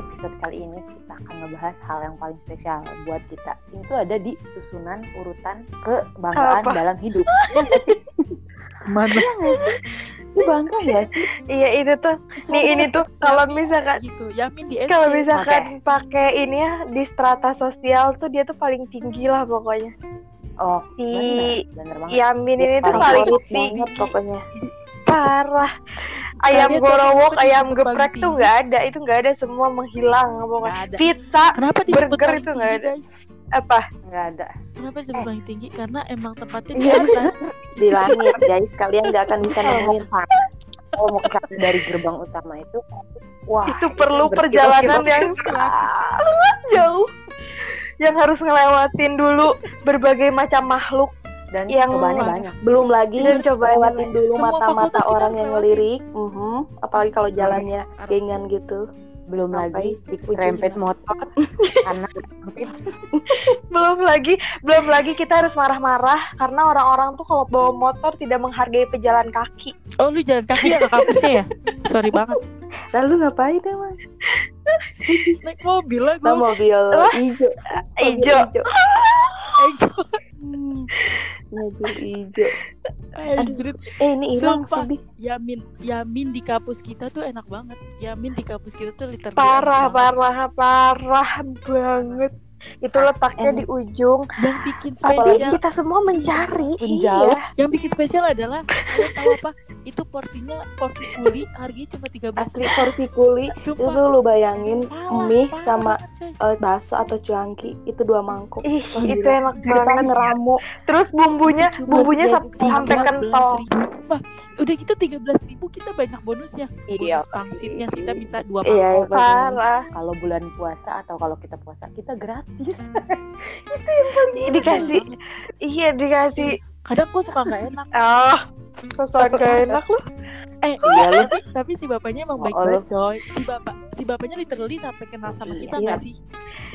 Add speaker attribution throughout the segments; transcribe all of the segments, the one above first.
Speaker 1: episode kali ini kita akan ngebahas hal yang paling spesial buat kita. Itu ada di susunan urutan kebanggaan
Speaker 2: Apa?
Speaker 1: dalam hidup.
Speaker 3: Mana?
Speaker 1: Iya nggak sih? Lu bangga gak sih?
Speaker 2: Iya itu tuh. Nih ini tuh kalau misalkan
Speaker 3: gitu, Yamin di
Speaker 2: kalau misalkan pakai ini ya di strata sosial tuh dia tuh paling tinggi lah pokoknya.
Speaker 1: Oh,
Speaker 2: Si
Speaker 1: bener, bener.
Speaker 2: Yamin ini tuh
Speaker 1: Paling
Speaker 2: tinggi
Speaker 1: pokoknya.
Speaker 2: parah. Ayam gorowok, ayam geprek tuh nggak ada, itu nggak ada semua menghilang pokoknya. Pizza
Speaker 3: Kenapa
Speaker 2: burger itu nggak ada.
Speaker 3: guys?
Speaker 2: apa?
Speaker 1: Nggak ada.
Speaker 3: Kenapa disebut
Speaker 1: Eh.
Speaker 3: paling tinggi? Karena emang tempatnya di
Speaker 1: Iya.
Speaker 3: atas.
Speaker 4: di langit guys kalian nggak akan bisa nemuin
Speaker 1: Oh, mau ke dari gerbang utama itu, wah
Speaker 2: itu perlu perjalanan yang sangat jauh. Yang harus ngelewatin dulu berbagai macam makhluk
Speaker 1: dan
Speaker 2: yang-
Speaker 1: cobaannya banyak.
Speaker 4: belum lagi
Speaker 2: dan coba
Speaker 4: lewatin dulu mata-mata orang yang ngelirik. Mhm. apalagi kalau jalannya gengan gitu.
Speaker 1: Belum
Speaker 4: Sampai
Speaker 1: lagi rempet motor. Karena
Speaker 2: belum lagi belum lagi kita harus marah-marah karena orang-orang tuh kalau bawa motor tidak menghargai pejalan kaki.
Speaker 3: Oh, lu jalan kaki ya ke kampusnya ya? Sorry banget.
Speaker 4: lalu ngapain emang
Speaker 3: Naik mobil lah gue.
Speaker 4: mobil.
Speaker 2: Wah,
Speaker 4: hijau
Speaker 2: Ijo,
Speaker 4: mobil hijau
Speaker 3: Anjrit.
Speaker 4: eh ini hilang sih.
Speaker 3: Yamin, Yamin di kampus kita tuh enak banget. Yamin di kampus kita tuh literally
Speaker 2: parah parah parah banget. Itu letaknya di ujung.
Speaker 3: Yang bikin
Speaker 2: Apalagi
Speaker 3: spesial,
Speaker 2: kita semua mencari.
Speaker 1: Menjauh.
Speaker 2: Iya.
Speaker 3: yang bikin spesial adalah tahu apa? Itu porsinya porsi kuli harganya cuma 13
Speaker 4: asli porsi kuli itu
Speaker 3: Sumpah.
Speaker 4: tuh lu bayangin
Speaker 3: Parah,
Speaker 4: mie
Speaker 3: parah
Speaker 4: sama eh, bakso atau cuanki itu dua mangkok
Speaker 2: Ih,
Speaker 4: Wah,
Speaker 2: itu
Speaker 4: gila.
Speaker 2: enak banget.
Speaker 4: ngeramu
Speaker 2: Terus bumbunya,
Speaker 3: Cuma
Speaker 2: bumbunya sampai kental.
Speaker 3: 13.000. Wah, udah gitu 13 ribu kita banyak bonusnya.
Speaker 1: Iya.
Speaker 3: Bonus pangsitnya kita minta dua
Speaker 4: Iya,
Speaker 3: mangkok.
Speaker 2: Parah.
Speaker 1: Kalau bulan puasa atau kalau kita puasa kita gratis.
Speaker 2: Dikasih, iya dikasih.
Speaker 3: Kadang gue suka nggak enak.
Speaker 2: Oh, sosok gak enak lu.
Speaker 3: Eh,
Speaker 1: Iya, lu.
Speaker 3: tapi, tapi si bapaknya emang
Speaker 1: Oh,
Speaker 3: baik banget coy. Si bapak, si bapaknya literally sampai kenal sama kita
Speaker 4: Iya.
Speaker 3: nggak sih?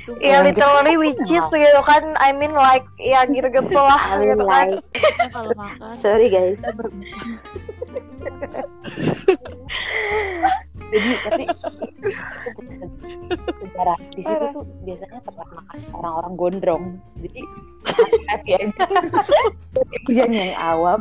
Speaker 3: Sumpah.
Speaker 2: Iya, literally which is gitu kan. I mean like, ya gitu-gitu lah.
Speaker 4: I mean,
Speaker 2: gitu kan.
Speaker 4: like,
Speaker 3: Kita kalau makan
Speaker 4: sorry guys
Speaker 3: kita.
Speaker 1: Jadi tapi sejarah di situ tuh biasanya tempat makan orang-orang gondrong. Jadi happy aja. Kalian yang awam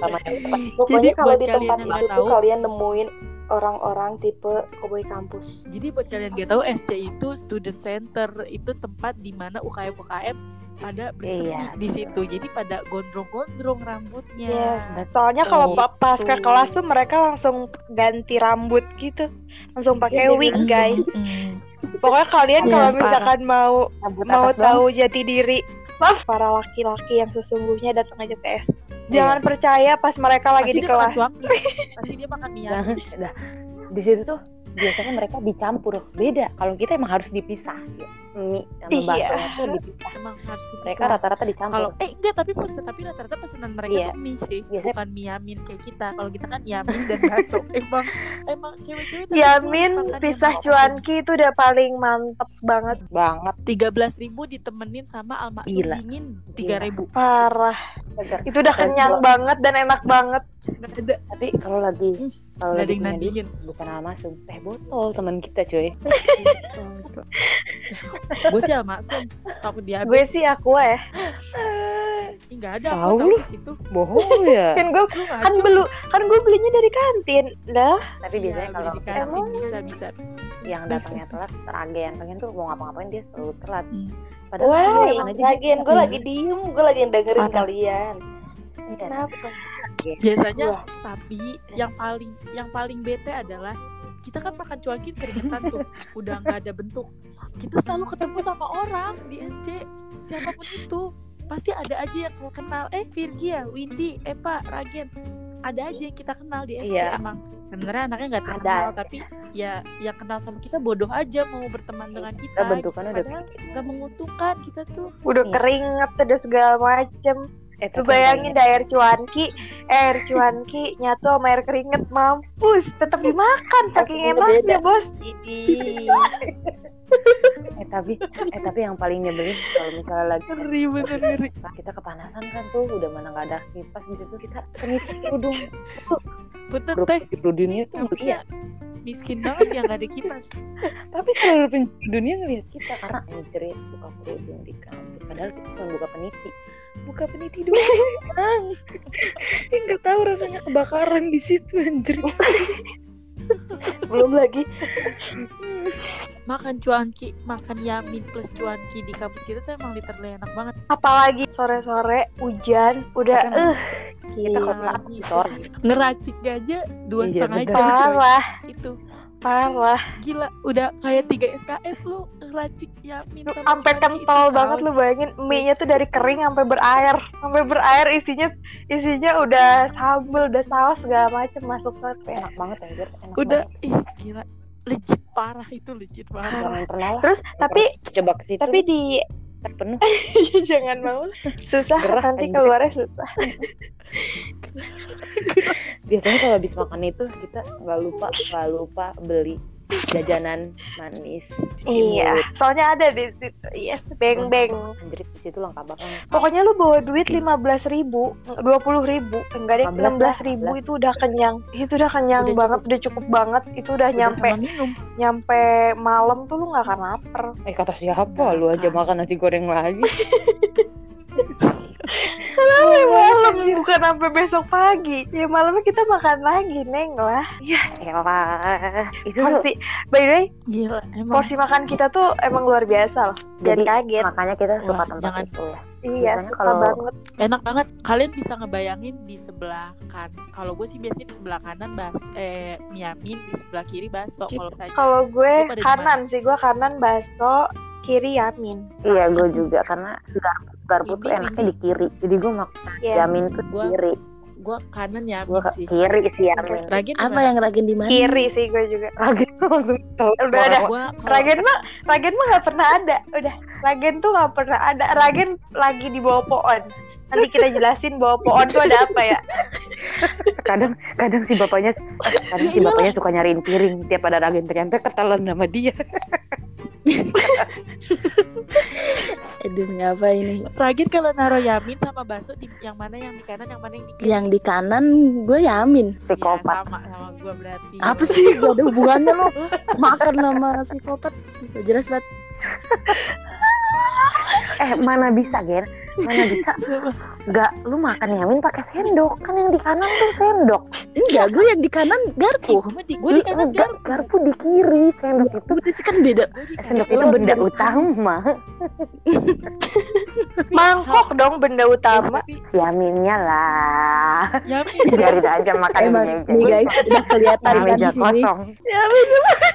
Speaker 1: sama tepat.
Speaker 4: pokoknya kalau di tempat itu tuh kalian nemuin orang-orang tipe koboi kampus
Speaker 3: Jadi buat kalian gak tahu SC itu student center itu tempat di mana UKM UKM pada bersemi
Speaker 1: Iya.
Speaker 3: di situ. Jadi pada gondrong-gondrong rambutnya.
Speaker 2: Yes. Soalnya kalau
Speaker 3: Gitu.
Speaker 2: pa- pas ke kelas tuh mereka langsung ganti rambut gitu. Langsung pakai
Speaker 4: Iya,
Speaker 2: wig, guys.
Speaker 3: Mm.
Speaker 2: Pokoknya kalian
Speaker 3: Iya,
Speaker 2: kalau
Speaker 3: parah.
Speaker 2: misalkan mau
Speaker 1: Rambut
Speaker 2: mau tahu jati diri Wah, para laki-laki yang sesungguhnya datang aja ke S.
Speaker 1: Iya.
Speaker 2: Jangan percaya pas mereka lagi
Speaker 3: Pasti
Speaker 2: di kelas.
Speaker 3: Pasti dia makan mie
Speaker 1: Nah, nah, di situ tuh biasanya mereka dicampur beda. Kalau kita emang harus dipisah ya. Mie sama
Speaker 2: Iya.
Speaker 1: bakso itu dipisah.
Speaker 3: Emang harus dipisah.
Speaker 1: Mereka rata-rata dicampur.
Speaker 3: kalau eh enggak tapi pesen tapi rata-rata pesanan mereka
Speaker 1: Iya.
Speaker 3: tuh mie sih
Speaker 1: Biasanya-
Speaker 3: bukan mie yamin kayak kita kalau kita kan yamin dan bakso emang emang cewek-cewek
Speaker 2: Yamin pisah cuanki itu udah paling mantep banget.
Speaker 1: banget
Speaker 3: tiga belas ribu ditemenin sama
Speaker 1: Gila.
Speaker 3: dingin tiga ribu
Speaker 2: Parah. Itu udah kenyang banget dan enak banget.
Speaker 3: ada
Speaker 1: Tapi kalau lagi kalau lagi
Speaker 3: nandingin
Speaker 1: bukan almasum, teh botol teman kita cuy.
Speaker 3: gue sih almaksum takut dia
Speaker 2: Gue sih aku ya.
Speaker 3: nggak ada
Speaker 1: Tahu lu.
Speaker 3: situ
Speaker 1: Bohong ya.
Speaker 2: Kan gue kan belu kan gue belinya dari kantin. Dah.
Speaker 1: Tapi
Speaker 3: Iya,
Speaker 1: biasanya kalau
Speaker 3: di kantin
Speaker 2: emang-
Speaker 3: bisa bisa
Speaker 1: yang datangnya telat, teragen pengen tuh mau ngapa-ngapain dia selalu telat.
Speaker 3: Hmm.
Speaker 1: Padahal
Speaker 4: Wah,
Speaker 1: dia
Speaker 4: lagian gue lagi diem, gue lagi dengerin
Speaker 3: Parah.
Speaker 4: kalian.
Speaker 1: Iya.
Speaker 4: Kenapa?
Speaker 3: biasanya
Speaker 4: Wah.
Speaker 3: tapi yang paling yang paling bete adalah kita kan makan cuanki keringetan tuh udah nggak ada bentuk kita selalu ketemu sama orang di SC siapa pun itu pasti ada aja yang kenal eh Virgi ya Windy Epa Ragen ada aja yang kita kenal di SC
Speaker 1: Iya.
Speaker 3: emang sebenarnya anaknya nggak
Speaker 1: Ada
Speaker 3: terkenal
Speaker 1: aja.
Speaker 3: tapi ya yang kenal sama kita bodoh aja mau berteman dengan kita
Speaker 1: Kita bentukannya udah
Speaker 3: nggak menguntungkan kita tuh
Speaker 2: Udah
Speaker 1: Iya.
Speaker 2: keringet udah segala macem.
Speaker 1: eh, tapi
Speaker 2: bayangin dah air cuanki, air cuanki nyatu sama air keringet mampus, tetap dimakan saking enaknya
Speaker 4: beda.
Speaker 2: bos.
Speaker 1: Tapi eh tapi yang paling nyebelin kalau misalnya lagi
Speaker 3: ngeri bener ngeri
Speaker 1: kita kepanasan kan tuh udah mana nggak ada kipas di situ kita peniti kerudung grup
Speaker 3: teh
Speaker 1: kerudungnya tuh
Speaker 3: kampusnya
Speaker 1: iya
Speaker 3: miskin banget ya nggak ada kipas
Speaker 1: Tapi seluruh penjuru dunia ngeliat kita karena anjrit buka kerudung di kampus. Padahal kita cuma buka peniti. Buka peniti doang. Dia nggak tahu rasanya kebakaran di situ anjrit.
Speaker 4: belum lagi
Speaker 3: makan cuanki makan yamin plus cuanki di kampus kita tuh emang literally enak banget.
Speaker 2: Apalagi sore-sore hujan udah eh
Speaker 1: Kita
Speaker 2: gila.
Speaker 1: kota kantor.
Speaker 3: ngeracik aja dua
Speaker 1: Iya,
Speaker 3: setengah jam.
Speaker 2: Parah.
Speaker 3: Itu.
Speaker 2: Parah.
Speaker 3: Gila udah kayak 3 SKS lu ngeracik yamin sama
Speaker 2: sampai kental banget lu bayangin mie nya tuh dari kering sampai berair. Sampai berair isinya isinya udah sambel udah saus segala macem masuk. Kayak
Speaker 1: Enak banget anjir. Enak
Speaker 3: udah
Speaker 1: banget.
Speaker 3: ih gila legit parah itu legit banget
Speaker 1: Jangan pernah
Speaker 2: terus tapi
Speaker 1: coba ke situ.
Speaker 2: tapi di
Speaker 1: penuh.
Speaker 2: jangan mau. Susah
Speaker 1: Gerah,
Speaker 2: nanti
Speaker 1: anjir.
Speaker 2: keluarnya susah.
Speaker 1: Biasanya kalau habis makan itu kita nggak lupa nggak lupa beli jajanan manis.
Speaker 2: iya. Soalnya ada di situ. Yes beng beng
Speaker 1: Anjrit di situ lengkap banget.
Speaker 2: pokoknya lu bawa duit lima belas ribu dua puluh ribu. Enggak deh
Speaker 1: 15
Speaker 2: enam belas ribu itu udah kenyang. Itu udah kenyang
Speaker 3: Udah
Speaker 2: banget udah cukup banget. Itu udah
Speaker 3: Udah
Speaker 2: nyampe nyampe malam tuh lu nggak akan lapar.
Speaker 1: Eh kata siapa? Lu aja
Speaker 3: Makan.
Speaker 1: makan nasi goreng lagi.
Speaker 2: Sampai malam? bukan sampai besok pagi. Ya malamnya kita makan lagi neng lah.
Speaker 1: Elah, itu
Speaker 2: porsi by the way
Speaker 3: gila emang.
Speaker 2: porsi makan kita tuh emang luar biasa loh jangan
Speaker 1: Jadi,
Speaker 2: kaget.
Speaker 1: makanya kita suka
Speaker 3: Wah,
Speaker 1: tempat
Speaker 3: jangan.
Speaker 1: itu ya.
Speaker 2: iya suka
Speaker 1: kalau-
Speaker 2: banget.
Speaker 3: Enak banget. Kalian bisa ngebayangin di sebelah kan kalau gue sih biasanya di sebelah kanan bas eh miamin di sebelah kiri baso kalau saya
Speaker 2: kalau gue kanan sih gue kanan baso kiri yamin.
Speaker 1: Iya, gue juga karena garpu, garpu tuh enaknya di kiri. Jadi gue makan
Speaker 2: ya
Speaker 1: yamin tuh
Speaker 3: Gua-
Speaker 1: kiri.
Speaker 3: gue kanan
Speaker 1: Gue
Speaker 3: yamin
Speaker 1: ke
Speaker 3: sih.
Speaker 1: kiri sih yamin.
Speaker 3: Ragin
Speaker 5: Apa yang ragin di mana?
Speaker 2: kiri sih gue juga.
Speaker 1: Lagi langsung tahu.
Speaker 2: Udah ada.
Speaker 3: gue
Speaker 2: Ragen mah Ragen mah nggak pernah ada. Udah Ragen tuh nggak pernah ada. Ragen lagi di bawah pohon. Nanti kita jelasin bahwa pohon tuh ada apa ya.
Speaker 1: Kadang kadang si bapaknya kadang
Speaker 3: Ya
Speaker 1: si bapaknya suka nyariin piring. Tiap ada agen ternyata ketelan sama dia
Speaker 5: Eh, demi apa ini?
Speaker 3: Ragin kalau naruh yamin sama baso di yang mana yang di kanan yang mana yang di kiri
Speaker 5: Yang di kanan gue yamin.
Speaker 3: Ya,
Speaker 1: psikopat
Speaker 3: sama sama gue berarti
Speaker 5: Apa sih? Gak ada hubungannya lo makan sama psikopat. Gak jelas banget.
Speaker 1: eh mana bisa ger mana bisa.
Speaker 3: Sumpah.
Speaker 1: nggak lu makan yamin pakai sendok. Kan yang di kanan tuh sendok.
Speaker 5: Enggak, gue yang di kanan garpu.
Speaker 3: gue di gue di kanan
Speaker 1: enggak
Speaker 3: garpu.
Speaker 1: garpu di kiri. Sendok itu
Speaker 5: Udah sih kan beda.
Speaker 1: Eh, sendok itu
Speaker 5: Itu
Speaker 1: benda utama.
Speaker 2: Mangkok dong benda utama.
Speaker 3: Tapi
Speaker 1: yaminnya lah.
Speaker 3: Yamin.
Speaker 1: Biarin aja makan
Speaker 5: Emang
Speaker 1: di
Speaker 5: nih
Speaker 1: meja.
Speaker 5: guys udah kelihatan
Speaker 1: Di
Speaker 5: kan
Speaker 1: meja
Speaker 5: di sini.
Speaker 1: kosong.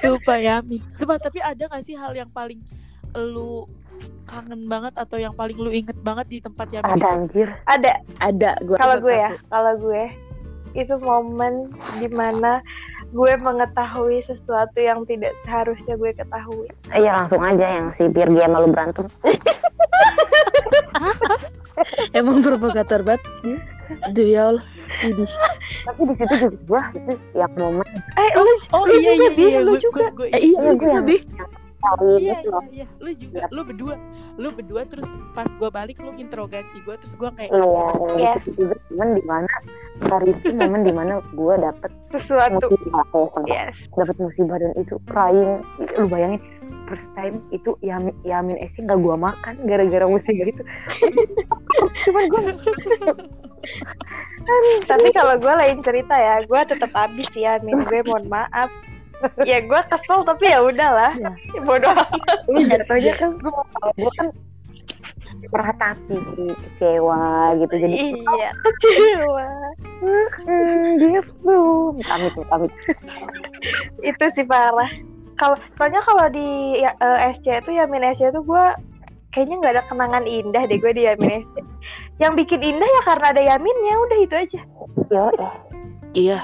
Speaker 3: Sumpah yamin. Sumpah tapi ada gak sih hal yang paling lu kangen banget atau yang paling lu inget banget di tempat yamin
Speaker 1: ada anjir
Speaker 2: ada
Speaker 5: Ada gue.
Speaker 2: kalau gue ya kalau gue itu momen di mana gue mengetahui sesuatu yang tidak seharusnya gue ketahui
Speaker 1: iya langsung aja yang si Pirgi sama lu berantem
Speaker 5: Emang provokator banget. dia. Aduh ya Allah.
Speaker 1: Tapi di situ juga gua itu yang momen
Speaker 2: eh lu
Speaker 3: Oh
Speaker 2: Lu
Speaker 3: iya
Speaker 2: juga,
Speaker 3: iya
Speaker 2: Bi,
Speaker 3: iya
Speaker 2: lu
Speaker 3: gua-
Speaker 2: juga.
Speaker 3: gua- gua-
Speaker 5: Eh iya,
Speaker 1: Iya,
Speaker 5: lu
Speaker 1: gue
Speaker 5: juga
Speaker 1: yang-
Speaker 5: bi.
Speaker 1: Kali
Speaker 3: Iya
Speaker 1: itu
Speaker 3: iya iya. Lu juga lu berdua lu berdua terus pas gua balik lu interogasi gua terus gua kayak
Speaker 1: Iya,
Speaker 2: Iya.
Speaker 1: momen di mana hari itu momen di mana gue dapet
Speaker 2: sesuatu.
Speaker 1: musibah oh,
Speaker 2: yes.
Speaker 1: Dapet musibah dan itu crying lu bayangin first time itu yamin yamin esi nggak gue makan gara-gara musibah itu. Cuman gue
Speaker 2: tapi kalau gue lain cerita ya gue tetap habis ya min. Gue mohon maaf ya gue kesel tapi ya udahlah.
Speaker 5: Ya.
Speaker 2: bodoh amat.
Speaker 1: Lu jatuhnya kan gue kalau gue kan meratapi kecewa gitu jadi
Speaker 2: iya. kecewa.
Speaker 1: Hmm, dia belum amit amit
Speaker 2: itu sih parah. Kalau soalnya kalau di ya, eh, SC itu Yamin SC itu gue kayaknya nggak ada kenangan indah deh gue di Yamin SC yang bikin indah ya karena ada Yaminnya udah itu aja.
Speaker 1: Yo ya
Speaker 5: Iya.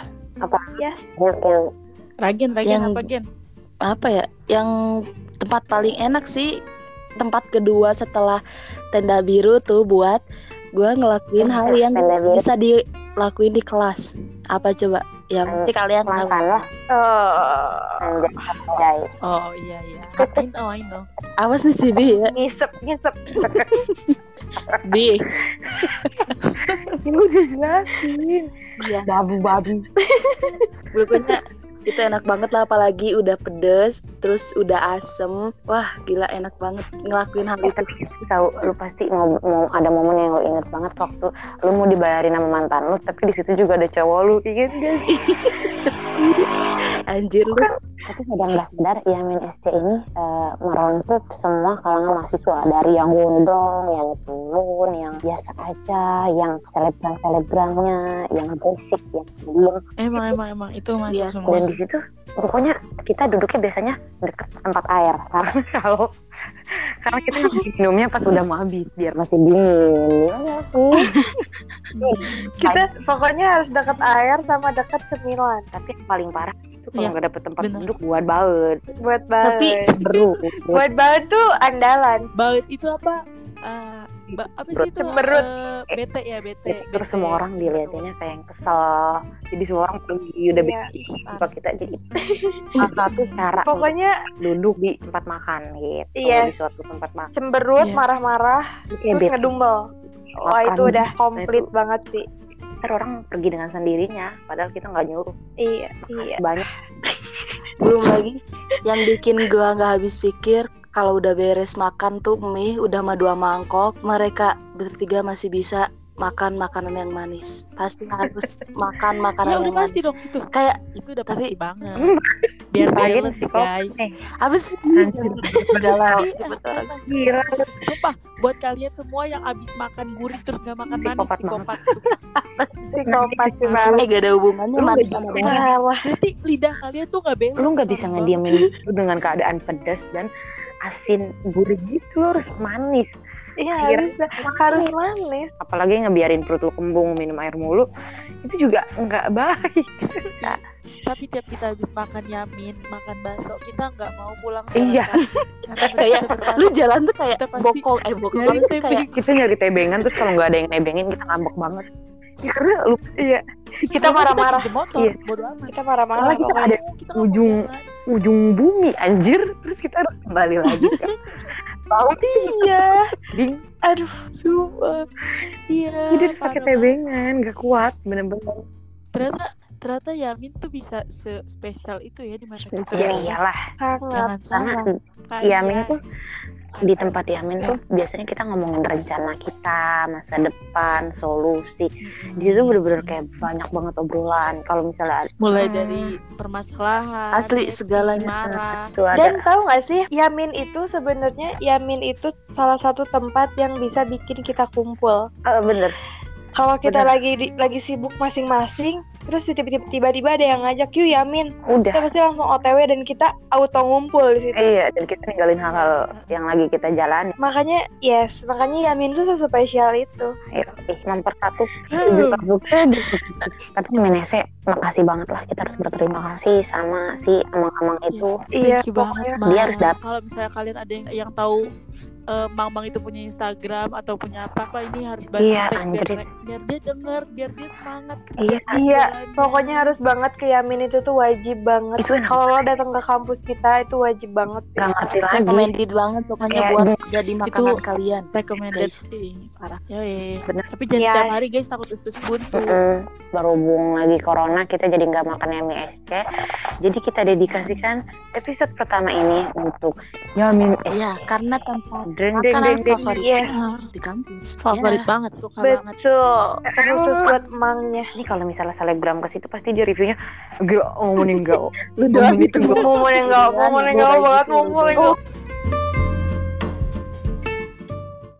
Speaker 2: yes.
Speaker 1: Yang
Speaker 3: Ragen Ragen
Speaker 5: Yang-
Speaker 3: apa gen
Speaker 5: Apa ya? Yang tempat paling enak sih tempat kedua setelah tenda biru tuh buat gue ngelakuin hal yang bisa dilakuin di kelas. Apa coba? Yang pasti kalian tahu.
Speaker 2: oh,
Speaker 3: oh iya iya I know I know
Speaker 5: Awas nih si Bi ya.
Speaker 2: ngisep ngisep
Speaker 5: Bi.
Speaker 1: gue udah jelasin
Speaker 5: Iya.
Speaker 1: babu babi
Speaker 5: Pokoknya itu enak banget lah apalagi udah pedes terus udah asem wah gila enak banget ngelakuin hal
Speaker 1: Eh,
Speaker 5: itu
Speaker 1: tahu lu pasti mau, mau ada momen yang lu inget banget waktu lu mau dibayarin sama mantan lu tapi di situ juga ada cowok lu inget gak sih?
Speaker 5: anjir lu
Speaker 1: tapi sadar nggak sadar Yamin SC ini eh, merangkup semua kalangan mahasiswa dari yang gondrong, yang turun, yang biasa aja, yang selebgram selebgramnya, yang basic, yang diem.
Speaker 3: Emang emang emang itu masuk
Speaker 5: Iya,
Speaker 3: semua.
Speaker 1: Dan di situ pokoknya kita duduknya biasanya deket tempat air karena kalau karena kita minumnya pas udah mau habis biar masih dingin. Sih?
Speaker 3: Hmm.
Speaker 2: Kita pokoknya harus deket air sama deket cemilan
Speaker 1: Tapi yang paling parah itu kalau
Speaker 3: Iya,
Speaker 1: nggak dapet tempat
Speaker 3: bener.
Speaker 1: duduk buat baut,
Speaker 2: buat banget.
Speaker 5: Tapi
Speaker 1: beru.
Speaker 2: buat banget tuh andalan.
Speaker 3: Baut itu apa? Eh, ba- apa sih itu?
Speaker 2: Cemberut.
Speaker 3: Eh, bete ya bete.
Speaker 1: Terus
Speaker 3: bete.
Speaker 1: semua orang dilihatinnya kayak yang kesel. Jadi semua orang udah
Speaker 2: Iya.
Speaker 1: beda suka kita jadi salah satu cara
Speaker 2: Pokoknya
Speaker 1: duduk di tempat makan gitu
Speaker 2: Iya.
Speaker 1: di suatu tempat makan
Speaker 2: cemberut,
Speaker 3: Iya.
Speaker 2: marah-marah, terus
Speaker 1: beda.
Speaker 2: ngedumel. Wah
Speaker 1: Makan.
Speaker 2: itu udah komplit
Speaker 1: Itu.
Speaker 2: banget sih.
Speaker 1: Ntar orang pergi dengan sendirinya padahal kita nggak nyuruh
Speaker 2: Iya, iya.
Speaker 1: banyak
Speaker 5: belum lagi yang bikin gua nggak habis pikir kalau udah beres makan tuh mie udah sama dua mangkok mereka bertiga masih bisa makan makanan yang manis pasti harus makan
Speaker 3: Ya
Speaker 5: makanan
Speaker 3: udah
Speaker 5: yang
Speaker 3: pasti
Speaker 5: manis
Speaker 3: dong itu.
Speaker 5: kayak
Speaker 3: Itu udah
Speaker 5: Tapi-
Speaker 3: pasti banget.
Speaker 1: Hmm.
Speaker 3: Biar balance guys.
Speaker 1: Anjir.
Speaker 5: Jangan segala
Speaker 1: gila
Speaker 3: Sumpah, buat kalian semua yang abis makan gurih terus gak makan manis,
Speaker 1: Psikopat
Speaker 3: psikopat.
Speaker 2: Sih
Speaker 5: Eh, gak ada hubungannya
Speaker 1: Lu
Speaker 5: manis
Speaker 1: nggak
Speaker 5: sama
Speaker 2: wah.
Speaker 3: Berarti lidah kalian tuh gak balance.
Speaker 1: lu nggak bisa ngediamin dengan keadaan pedas dan asin gurih gitu harus manis
Speaker 2: Iya harus harus manis.
Speaker 1: apalagi ngebiarin perut lu kembung minum air mulu itu juga nggak baik
Speaker 3: Tapi tiap kita habis makan yamin, makan bakso, kita nggak mau pulang.
Speaker 1: Iya.
Speaker 3: Karena
Speaker 5: kayak lu jalan tuh kayak bokong eh bokong sih kayak
Speaker 1: kita nyari tebengan terus kalau nggak ada yang nebengin kita ngambek banget ya karena lu
Speaker 2: Iya. Kita marah-marah.
Speaker 1: Iya.
Speaker 2: Kita marah-marah.
Speaker 1: Soalnya kita ada
Speaker 3: Kita
Speaker 1: ujung-. Ujung bumi anjir terus kita harus kembali lagi kan
Speaker 2: Iya.
Speaker 1: ding
Speaker 2: Aduh.
Speaker 3: Sumpah. Iya.
Speaker 1: jadi harus pakai tebengan gak kuat bener-bener
Speaker 3: ternyata ternyata Yamin tuh bisa se-spesial itu ya di mata kita.
Speaker 1: ya iyalah
Speaker 2: Sangat.
Speaker 3: Jangan. Kayak
Speaker 1: Yamin tuh di tempat Yamin tuh biasanya kita ngomongin rencana kita masa depan solusi
Speaker 3: Mm-mm.
Speaker 1: di situ bener-bener kayak banyak banget obrolan kalau misalnya ada
Speaker 3: mulai
Speaker 2: Hmm.
Speaker 3: dari permasalahan,
Speaker 5: Asli, segalanya.
Speaker 1: tuh ada
Speaker 2: Dan tahu nggak sih, Yamin itu sebenarnya Yamin itu salah satu tempat yang bisa bikin kita kumpul.
Speaker 1: Eh, bener
Speaker 2: Kalau kita
Speaker 1: Bener.
Speaker 2: lagi di- lagi sibuk masing-masing, terus tiba-tiba tiba-tiba ada yang ngajak yuk Yamin,
Speaker 1: udah
Speaker 2: kita pasti langsung OTW dan kita auto ngumpul di situ.
Speaker 1: iya dan kita ninggalin hal-hal yang lagi kita jalani
Speaker 2: Makanya yes, makanya Yamin tuh sespesial itu.
Speaker 1: Ih, mempersatu bukti tapi Menese makasih banget lah kita harus berterima kasih sama si amang-amang itu
Speaker 2: Iya,
Speaker 3: Thank you banget.
Speaker 1: Dia harus datang.
Speaker 3: Kalau misalnya kalian ada yang yang tahu eh, Mang Mang itu punya Instagram atau punya apa apa ini harus bantu
Speaker 1: Iya,
Speaker 3: biar, biar dia denger, biar dia semangat.
Speaker 1: Iya,
Speaker 2: Iya. Pokoknya harus banget ke Yamin itu tuh wajib banget.
Speaker 1: itu enak
Speaker 2: Kalau lo datang ke kampus kita itu wajib banget.
Speaker 1: nggak ngerti lagi
Speaker 5: recommended banget pokoknya
Speaker 1: Kayak
Speaker 5: buat jadi makanan kalian
Speaker 3: recommended
Speaker 5: Guys.
Speaker 3: Parah. Ya, ya, ya.
Speaker 1: Bener.
Speaker 3: Tapi jangan
Speaker 2: Yes.
Speaker 3: setiap hari guys takut usus buntu.
Speaker 1: Mm-mm. berhubung lagi corona kita jadi nggak makan mie SC jadi kita dedikasikan episode pertama ini untuk Yamin SC
Speaker 5: Iya, karena tempat
Speaker 1: Deng, deng,
Speaker 5: makanan
Speaker 1: deng, deng.
Speaker 5: favorit
Speaker 2: Yes.
Speaker 5: di kampus.
Speaker 3: Favorit
Speaker 5: Ya.
Speaker 3: banget, suka banget.
Speaker 2: Betul. Khusus buat emangnya.
Speaker 1: ini kalau misalnya selebgram ke situ pasti dia reviewnya gila mau meninggal
Speaker 5: Lu doang
Speaker 1: Ngomongin
Speaker 5: ditunggu.
Speaker 1: itu.
Speaker 2: Mau meninggal, mau
Speaker 5: Iya,
Speaker 2: meninggal
Speaker 5: kayak
Speaker 2: banget,
Speaker 5: gitu.
Speaker 2: mau meninggal.